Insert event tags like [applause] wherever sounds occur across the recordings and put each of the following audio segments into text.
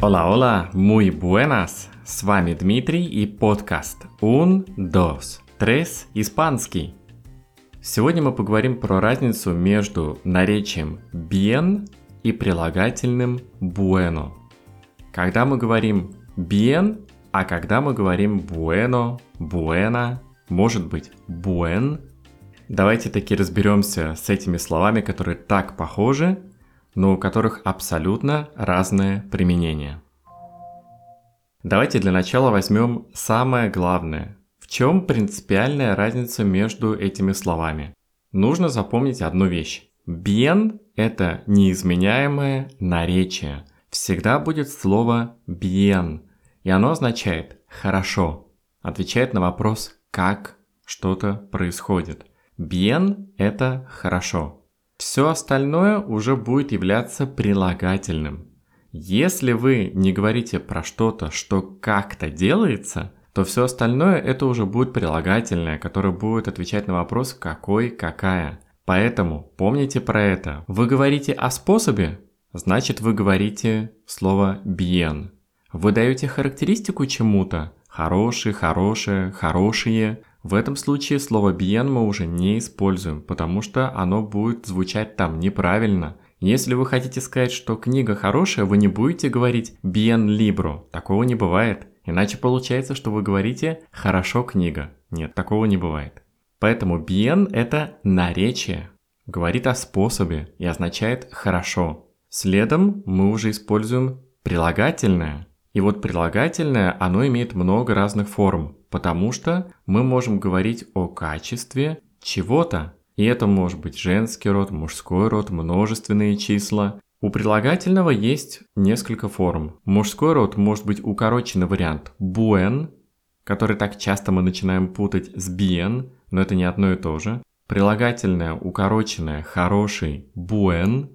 Hola, hola, muy buenas! С вами Дмитрий и подкаст Un, dos, tres, испанский. Сегодня мы поговорим про разницу между наречием bien и прилагательным bueno. Когда мы говорим bien, а когда мы говорим bueno, buena, может быть buen. Давайте таки разберемся с этими словами, которые так похожи, но у которых абсолютно разное применение. Давайте для начала возьмем самое главное. В чем принципиальная разница между этими словами? Нужно запомнить одну вещь. Bien – это неизменяемое наречие. Всегда будет слово bien, и оно означает «хорошо», отвечает на вопрос «как что-то происходит». Bien – это «хорошо». Все остальное уже будет являться прилагательным. Если вы не говорите про что-то, что как-то делается, то все остальное это уже будет прилагательное, которое будет отвечать на вопрос какой, какая. Поэтому помните про это. Вы говорите о способе, значит вы говорите слово bien. Вы даете характеристику чему-то, хороший, хорошее, хорошие, в этом случае слово bien мы уже не используем, потому что оно будет звучать там неправильно. Если вы хотите сказать, что книга хорошая, вы не будете говорить bien libro. Такого не бывает. Иначе получается, что вы говорите «хорошо книга». Нет, такого не бывает. Поэтому bien – это наречие. Говорит о способе и означает «хорошо». Следом мы уже используем прилагательное. И вот прилагательное, оно имеет много разных форм потому что мы можем говорить о качестве чего-то. И это может быть женский род, мужской род, множественные числа. У прилагательного есть несколько форм. Мужской род может быть укороченный вариант buen, который так часто мы начинаем путать с bien, но это не одно и то же. Прилагательное укороченное хороший buen,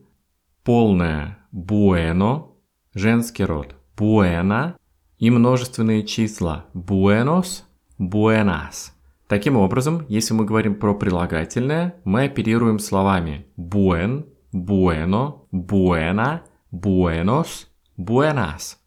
полное bueno, женский род buena, и множественные числа buenos, buenas. Таким образом, если мы говорим про прилагательное, мы оперируем словами buen, bueno, buena, buenos, buenas.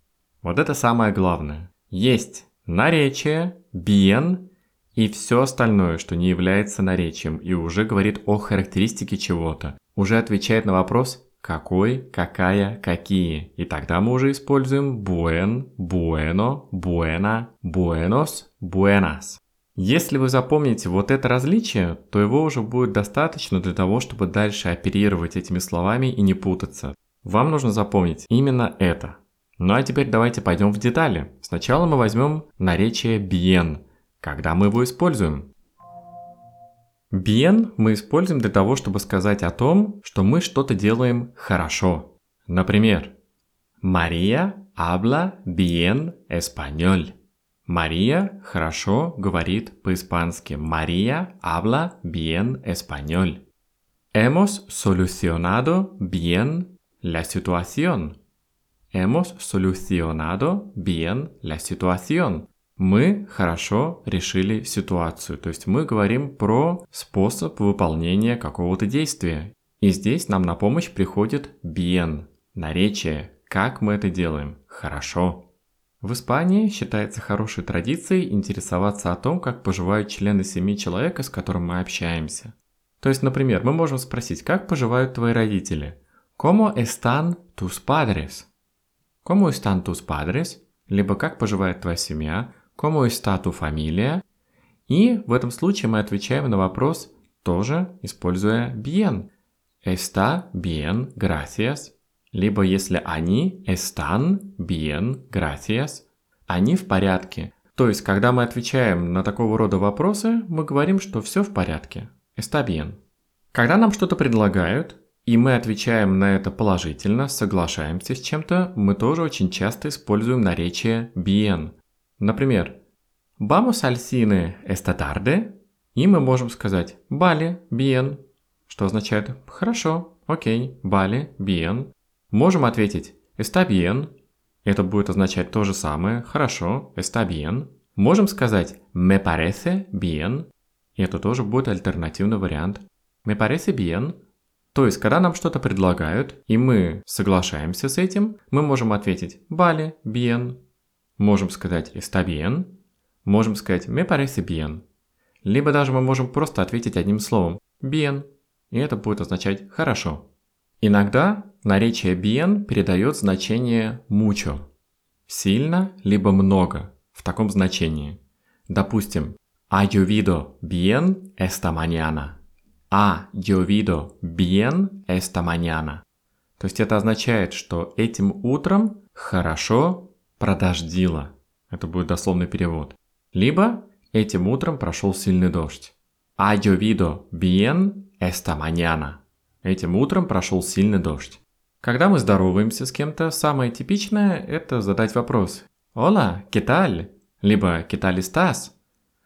Вот это самое главное. Есть наречие, bien и все остальное, что не является наречием и уже говорит о характеристике чего-то. Уже отвечает на вопрос какой, какая, какие. И тогда мы уже используем buen, bueno, buena, buenos, buenas. Если вы запомните вот это различие, то его уже будет достаточно для того, чтобы дальше оперировать этими словами и не путаться. Вам нужно запомнить именно это. Ну а теперь давайте пойдем в детали. Сначала мы возьмем наречие bien. Когда мы его используем? Bien мы используем для того, чтобы сказать о том, что мы что-то делаем хорошо. Например, Мария habla bien español. Мария хорошо говорит по-испански. Мария habla bien español. Hemos solucionado bien la situación. Hemos solucionado bien la situación мы хорошо решили ситуацию. То есть мы говорим про способ выполнения какого-то действия. И здесь нам на помощь приходит bien, наречие, как мы это делаем. Хорошо. В Испании считается хорошей традицией интересоваться о том, как поживают члены семьи человека, с которым мы общаемся. То есть, например, мы можем спросить, как поживают твои родители? ¿Cómo están tus padres? ¿Cómo están tus padres? Либо как поживает твоя семья? Como está tu familia? И в этом случае мы отвечаем на вопрос, тоже используя bien. Está bien, gracias. Либо если они están bien, gracias. Они в порядке. То есть, когда мы отвечаем на такого рода вопросы, мы говорим, что все в порядке. Está bien. Когда нам что-то предлагают, и мы отвечаем на это положительно, соглашаемся с чем-то, мы тоже очень часто используем наречие bien. Например, «Vamos al cine esta tarde?» И мы можем сказать «Vale, bien», что означает «хорошо, окей, vale, bien». Можем ответить «está bien», это будет означать то же самое «хорошо, está bien». Можем сказать «me parece bien», это тоже будет альтернативный вариант. Me parece bien. То есть, когда нам что-то предлагают, и мы соглашаемся с этим, мы можем ответить vale, bien, можем сказать está bien, можем сказать me parece bien. Либо даже мы можем просто ответить одним словом bien, и это будет означать хорошо. Иногда наречие bien передает значение mucho, сильно либо много в таком значении. Допустим, ha llovido bien esta mañana. Ha llovido bien esta mañana. То есть это означает, что этим утром хорошо продождило. Это будет дословный перевод. Либо этим утром прошел сильный дождь. Ha llovido bien esta mañana. Этим утром прошел сильный дождь. Когда мы здороваемся с кем-то, самое типичное – это задать вопрос «Hola, ¿qué tal?» либо «¿Qué tal estás?»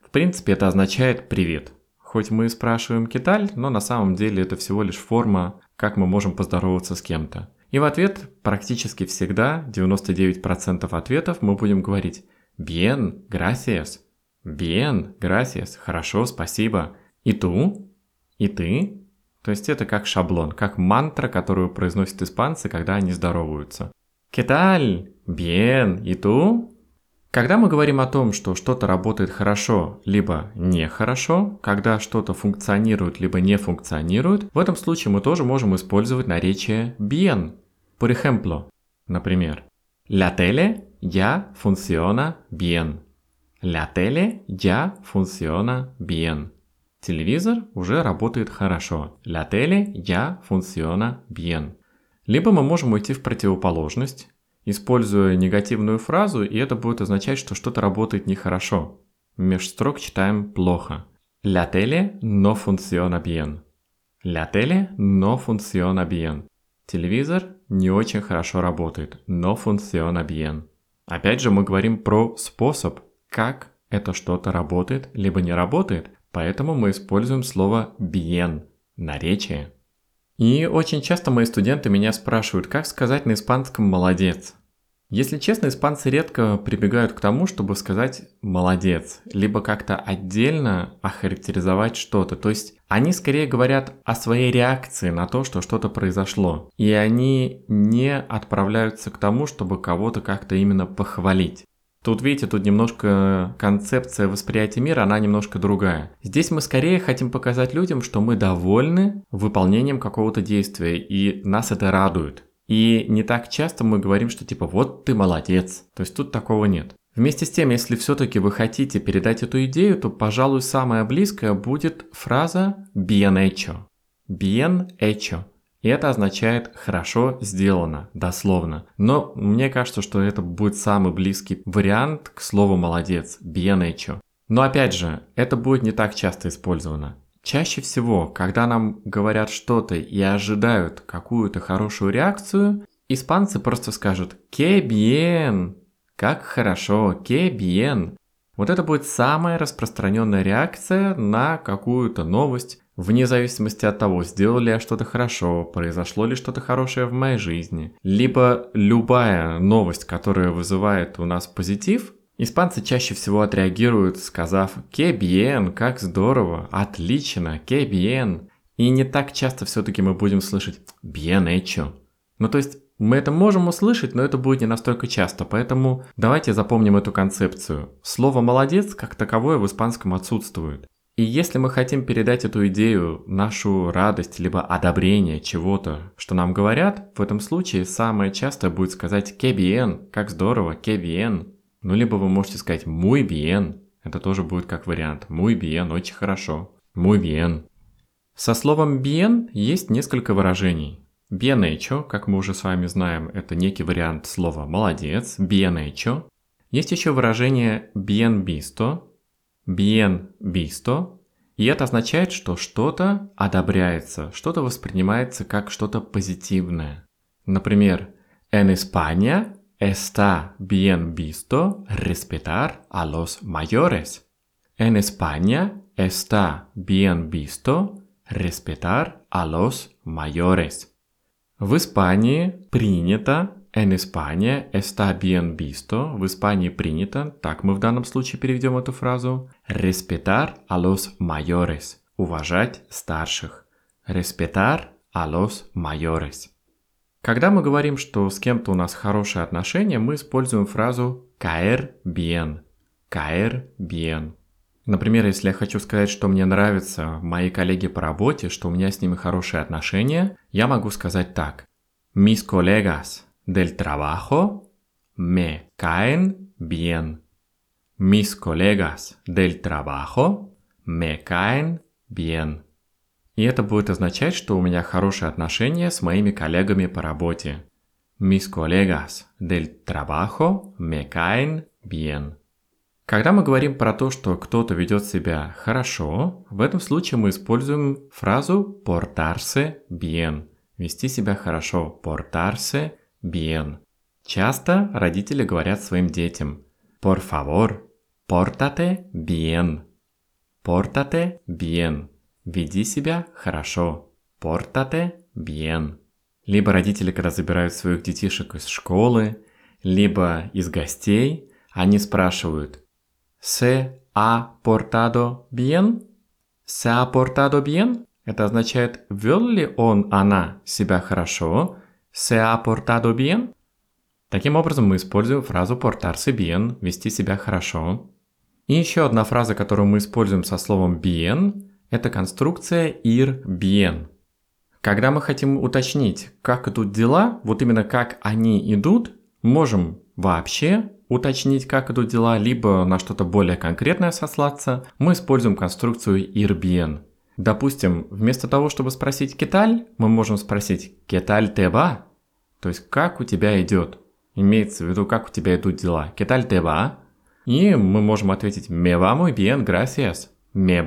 В принципе, это означает «привет». Хоть мы спрашиваем «Киталь», но на самом деле это всего лишь форма, как мы можем поздороваться с кем-то. И в ответ практически всегда, 99% ответов, мы будем говорить «Bien, gracias», «Bien, gracias», «Хорошо, спасибо», «И ту», «И ты», то есть это как шаблон, как мантра, которую произносят испанцы, когда они здороваются. ¿Qué tal? Bien. ¿Y tú? Когда мы говорим о том, что что-то работает хорошо, либо нехорошо, когда что-то функционирует, либо не функционирует, в этом случае мы тоже можем использовать наречие bien. Por ejemplo, например, La tele ya funciona bien. La tele ya funciona bien. Телевизор уже работает хорошо. La tele ya funciona bien. Либо мы можем уйти в противоположность, используя негативную фразу, и это будет означать, что что-то работает нехорошо. Меж строк читаем плохо. La tele no funciona bien. La tele no funciona bien. Телевизор не очень хорошо работает. No funciona bien. Опять же мы говорим про способ, как это что-то работает, либо не работает. Поэтому мы используем слово bien – наречие. И очень часто мои студенты меня спрашивают, как сказать на испанском «молодец». Если честно, испанцы редко прибегают к тому, чтобы сказать «молодец», либо как-то отдельно охарактеризовать что-то. То есть они скорее говорят о своей реакции на то, что что-то произошло. И они не отправляются к тому, чтобы кого-то как-то именно похвалить. Тут, видите, тут немножко концепция восприятия мира, она немножко другая. Здесь мы скорее хотим показать людям, что мы довольны выполнением какого-то действия, и нас это радует. И не так часто мы говорим, что типа вот ты молодец. То есть тут такого нет. Вместе с тем, если все-таки вы хотите передать эту идею, то, пожалуй, самая близкая будет фраза bien hecho. Bien hecho. И это означает «хорошо сделано», дословно. Но мне кажется, что это будет самый близкий вариант к слову «молодец», bien hecho. Но опять же, это будет не так часто использовано. Чаще всего, когда нам говорят что-то и ожидают какую-то хорошую реакцию, испанцы просто скажут «que bien», «как хорошо», «que bien». Вот это будет самая распространенная реакция на какую-то новость, вне зависимости от того, сделал ли я что-то хорошо, произошло ли что-то хорошее в моей жизни. Либо любая новость, которая вызывает у нас позитив, Испанцы чаще всего отреагируют, сказав «que bien», «как здорово», «отлично», «que bien». И не так часто все-таки мы будем слышать «bien hecho». Ну то есть мы это можем услышать, но это будет не настолько часто, поэтому давайте запомним эту концепцию. Слово «молодец» как таковое в испанском отсутствует. И если мы хотим передать эту идею, нашу радость, либо одобрение чего-то, что нам говорят, в этом случае самое частое будет сказать «que bien», «как здорово», «que bien». Ну, либо вы можете сказать «muy bien», это тоже будет как вариант. «Muy bien», очень хорошо. «Muy bien». Со словом bien есть несколько выражений. Bien hecho, как мы уже с вами знаем, это некий вариант слова «молодец», bien hecho. Есть еще выражение bien visto, bien visto, и это означает, что что-то одобряется, что-то воспринимается как что-то позитивное. Например, en España está bien visto respetar a los mayores. En España está bien visto respetar a los mayores. В Испании принято en España está bien visto. В Испании принято, так мы в данном случае переведем эту фразу, respetar a los mayores. Уважать старших. Respetar a los mayores. Когда мы говорим, что с кем-то у нас хорошие отношения, мы используем фразу caer bien. Caer bien. Например, если я хочу сказать, что мне нравятся мои коллеги по работе, что у меня с ними хорошие отношения, я могу сказать так. Mis colegas del trabajo me caen bien. Mis colegas del trabajo me caen bien. И это будет означать, что у меня хорошие отношения с моими коллегами по работе. Mis colegas del trabajo me caen bien. Когда мы говорим про то, что кто-то ведет себя хорошо, в этом случае мы используем фразу portarse bien. Вести себя хорошо. Portarse bien. Часто родители говорят своим детям Por favor, pórtate bien. Pórtate bien. Веди себя хорошо. Pórtate bien. Либо родители, когда забирают своих детишек из школы, либо из гостей, они спрашивают Se ha portado bien? Se ha portado bien? Это означает, вел ли он, она себя хорошо? Se ha portado bien? Таким образом, мы используем фразу portarse bien, вести себя хорошо. И еще одна фраза, которую мы используем со словом bien, это конструкция ir bien. Когда мы хотим уточнить, как идут дела, вот именно как они идут, можем вообще уточнить, как идут дела, либо на что-то более конкретное сослаться, мы используем конструкцию IRBN. Допустим, вместо того, чтобы спросить «кеталь», мы можем спросить «кеталь тева», то есть «как у тебя идет?». Имеется в виду, как у тебя идут дела. «Кеталь тева?» И мы можем ответить «me va muy bien, gracias». «Me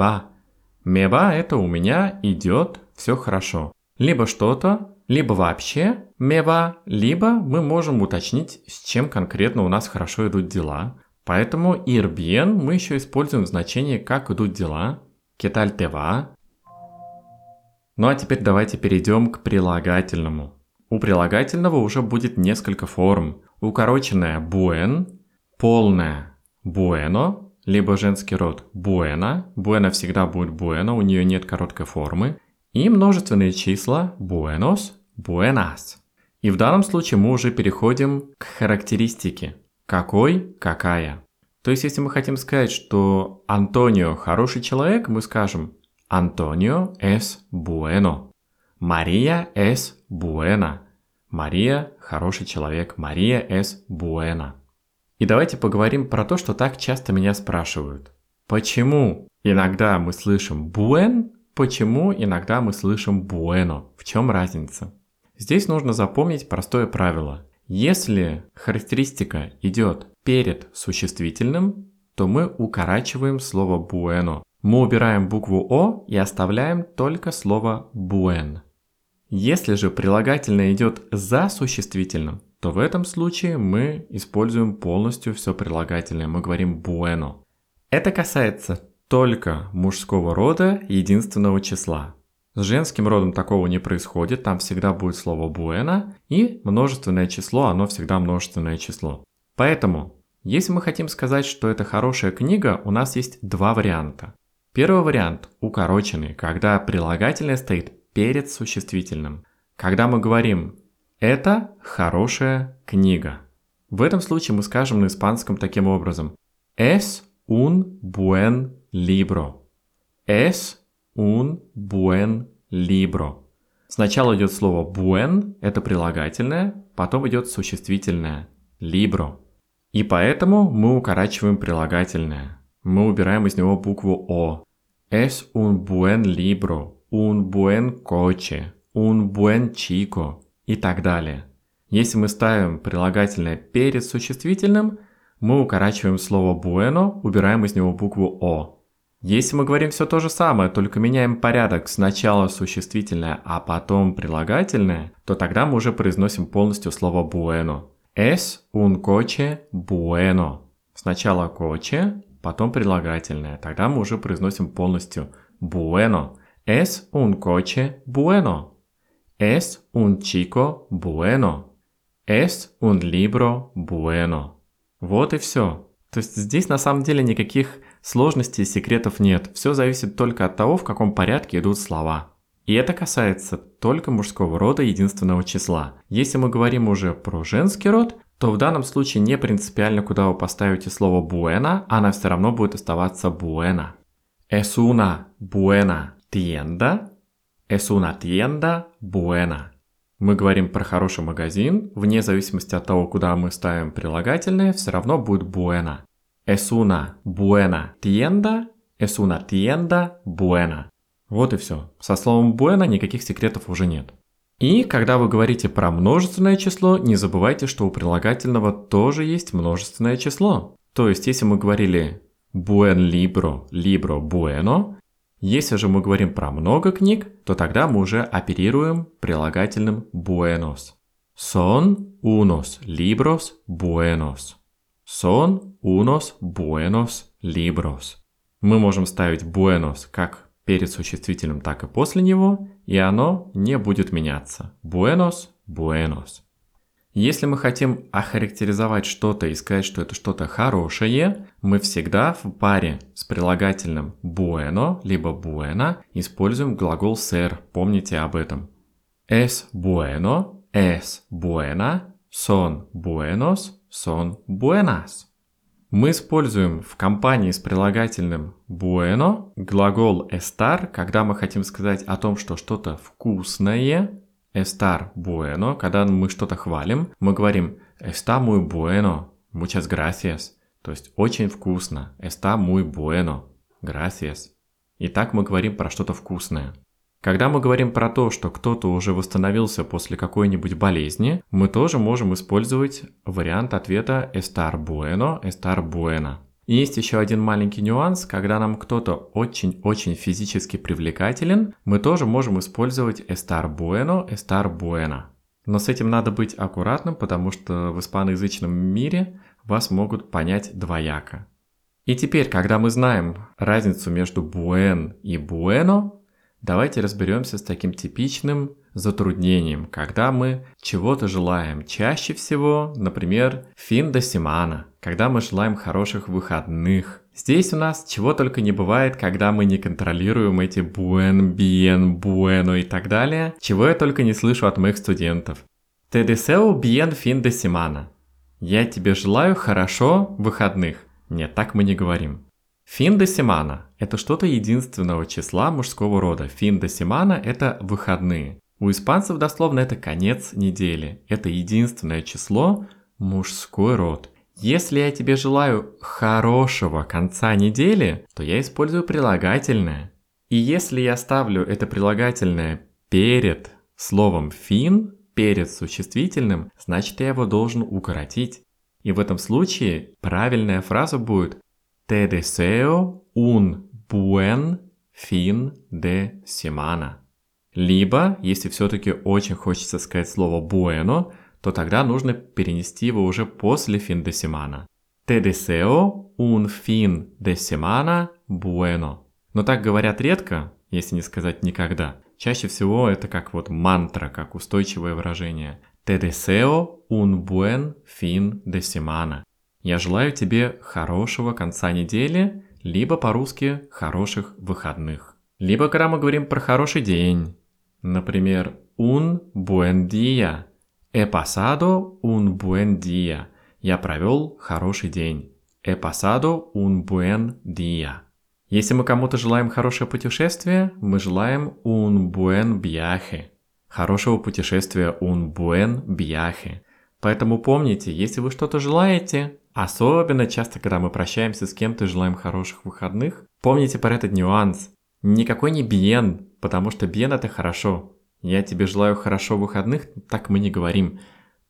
va» – это «у меня идет, все хорошо». Либо что-то, либо вообще мева, либо мы можем уточнить, с чем конкретно у нас хорошо идут дела. Поэтому bien мы еще используем в значении «как идут дела», «кеталь тева». Ну а теперь давайте перейдем к прилагательному. У прилагательного уже будет несколько форм. Укороченная buen, полная bueno, либо женский род buena. Buena всегда будет bueno, у нее нет короткой формы. И множественные числа buenos, buenas. И в данном случае мы уже переходим к характеристике. Какой, какая. То есть, если мы хотим сказать, что Антонио хороший человек, мы скажем Антонио es bueno. Мария es buena. Мария хороший человек. Мария es buena. И давайте поговорим про то, что так часто меня спрашивают. Почему иногда мы слышим buen, почему иногда мы слышим bueno? В чем разница? Здесь нужно запомнить простое правило. Если характеристика идет перед существительным, то мы укорачиваем слово bueno. Мы убираем букву О и оставляем только слово buen. Если же прилагательное идет за существительным, то в этом случае мы используем полностью все прилагательное. Мы говорим bueno. Это касается только мужского рода единственного числа. С женским родом такого не происходит, там всегда будет слово буэна, и множественное число, оно всегда множественное число. Поэтому, если мы хотим сказать, что это хорошая книга, у нас есть два варианта. Первый вариант – укороченный, когда прилагательное стоит перед существительным. Когда мы говорим «это хорошая книга». В этом случае мы скажем на испанском таким образом «Es un buen libro». «Es un buen libro. Сначала идет слово buen, это прилагательное, потом идет существительное libro. И поэтому мы укорачиваем прилагательное. Мы убираем из него букву О. Es un buen libro, un buen coche, un buen chico и так далее. Если мы ставим прилагательное перед существительным, мы укорачиваем слово bueno, убираем из него букву О. Если мы говорим все то же самое, только меняем порядок сначала существительное, а потом прилагательное, то тогда мы уже произносим полностью слово bueno. Es un coche bueno. Сначала coche, потом прилагательное. Тогда мы уже произносим полностью bueno. Es un coche bueno. Es un chico bueno. Es un libro bueno. Вот и все. То есть здесь на самом деле никаких сложностей и секретов нет. Все зависит только от того, в каком порядке идут слова. И это касается только мужского рода единственного числа. Если мы говорим уже про женский род, то в данном случае не принципиально, куда вы поставите слово buena, она все равно будет оставаться buena. Es una buena tienda. Es una tienda buena. Мы говорим про хороший магазин, вне зависимости от того, куда мы ставим прилагательное, все равно будет buena. Es una buena tienda. Es una tienda buena. Вот и все. Со словом buena никаких секретов уже нет. И когда вы говорите про множественное число, не забывайте, что у прилагательного тоже есть множественное число. То есть, если мы говорили buen libro, libro bueno, если же мы говорим про много книг, то тогда мы уже оперируем прилагательным buenos. Son unos libros buenos. Son unos buenos libros. Мы можем ставить buenos как перед существительным, так и после него, и оно не будет меняться. Buenos, buenos. Если мы хотим охарактеризовать что-то и сказать, что это что-то хорошее, мы всегда в паре с прилагательным bueno либо buena используем глагол ser. Помните об этом. Es bueno, es buena, son buenos, son buenas. Мы используем в компании с прилагательным bueno глагол estar, когда мы хотим сказать о том, что что-то вкусное. Estar bueno, когда мы что-то хвалим, мы говорим está muy bueno, muchas gracias. То есть очень вкусно. Está muy bueno, gracias. И так мы говорим про что-то вкусное. Когда мы говорим про то, что кто-то уже восстановился после какой-нибудь болезни, мы тоже можем использовать вариант ответа estar bueno, estar buena. Есть еще один маленький нюанс, когда нам кто-то очень-очень физически привлекателен, мы тоже можем использовать estar bueno, estar buena. Но с этим надо быть аккуратным, потому что в испаноязычном мире вас могут понять двояко. И теперь, когда мы знаем разницу между buen и bueno, Давайте разберемся с таким типичным затруднением, когда мы чего-то желаем. Чаще всего, например, фин до семана, когда мы желаем хороших выходных. Здесь у нас чего только не бывает, когда мы не контролируем эти buen, bien, bueno и так далее, чего я только не слышу от моих студентов. Te deseo bien fin de semana. Я тебе желаю хорошо выходных. Нет, так мы не говорим. Фин де семана – это что-то единственного числа мужского рода. Фин де семана – это выходные. У испанцев дословно это конец недели. Это единственное число мужской род. Если я тебе желаю хорошего конца недели, то я использую прилагательное. И если я ставлю это прилагательное перед словом фин, перед существительным, значит я его должен укоротить. И в этом случае правильная фраза будет Te deseo un buen fin de semana. Либо, если все-таки очень хочется сказать слово bueno, то тогда нужно перенести его уже после fin de semana. Te deseo un fin de semana bueno. Но так говорят редко, если не сказать никогда. Чаще всего это как вот мантра, как устойчивое выражение. Te deseo un buen fin de semana. Я желаю тебе хорошего конца недели, либо по-русски хороших выходных. Либо когда мы говорим про хороший день. Например, un buen día. He pasado un buen día. Я провел хороший день. He pasado un buen día. Если мы кому-то желаем хорошее путешествие, мы желаем un buen viaje. Хорошего путешествия un buen viaje. Поэтому помните, если вы что-то желаете, Особенно часто, когда мы прощаемся с кем-то и желаем хороших выходных, помните про этот нюанс. Никакой не биен, потому что биен это хорошо. Я тебе желаю хорошо выходных, так мы не говорим.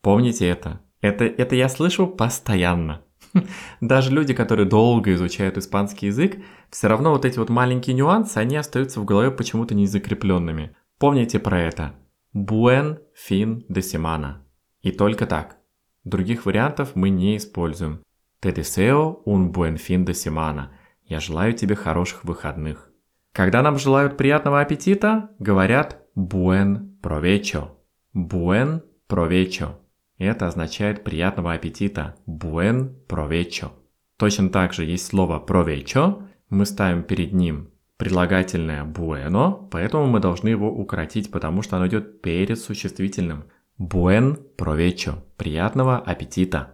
Помните это. Это, это я слышу постоянно. [laughs] Даже люди, которые долго изучают испанский язык, все равно вот эти вот маленькие нюансы, они остаются в голове почему-то не закрепленными. Помните про это. Buen fin de semana. И только так. Других вариантов мы не используем. Te deseo un buen fin de semana. Я желаю тебе хороших выходных. Когда нам желают приятного аппетита, говорят buen provecho. Buen provecho. Это означает приятного аппетита. Buen provecho. Точно так же есть слово provecho. Мы ставим перед ним прилагательное bueno, поэтому мы должны его укоротить, потому что оно идет перед существительным. Buen provecho. Приятного аппетита.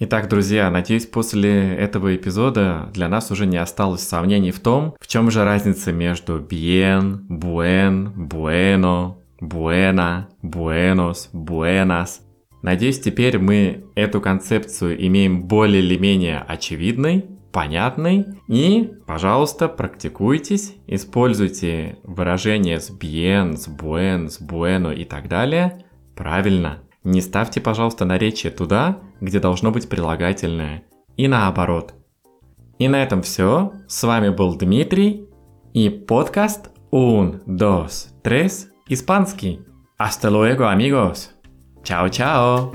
Итак, друзья, надеюсь, после этого эпизода для нас уже не осталось сомнений в том, в чем же разница между bien, buen, bueno, buena, buenos, buenas. Надеюсь, теперь мы эту концепцию имеем более или менее очевидной, понятной. И, пожалуйста, практикуйтесь, используйте выражения с bien, с buen, с bueno и так далее правильно. Не ставьте, пожалуйста, наречие туда, где должно быть прилагательное. И наоборот. И на этом все. С вами был Дмитрий и подкаст Un, dos, tres, испанский. Hasta luego, amigos. Чао-чао.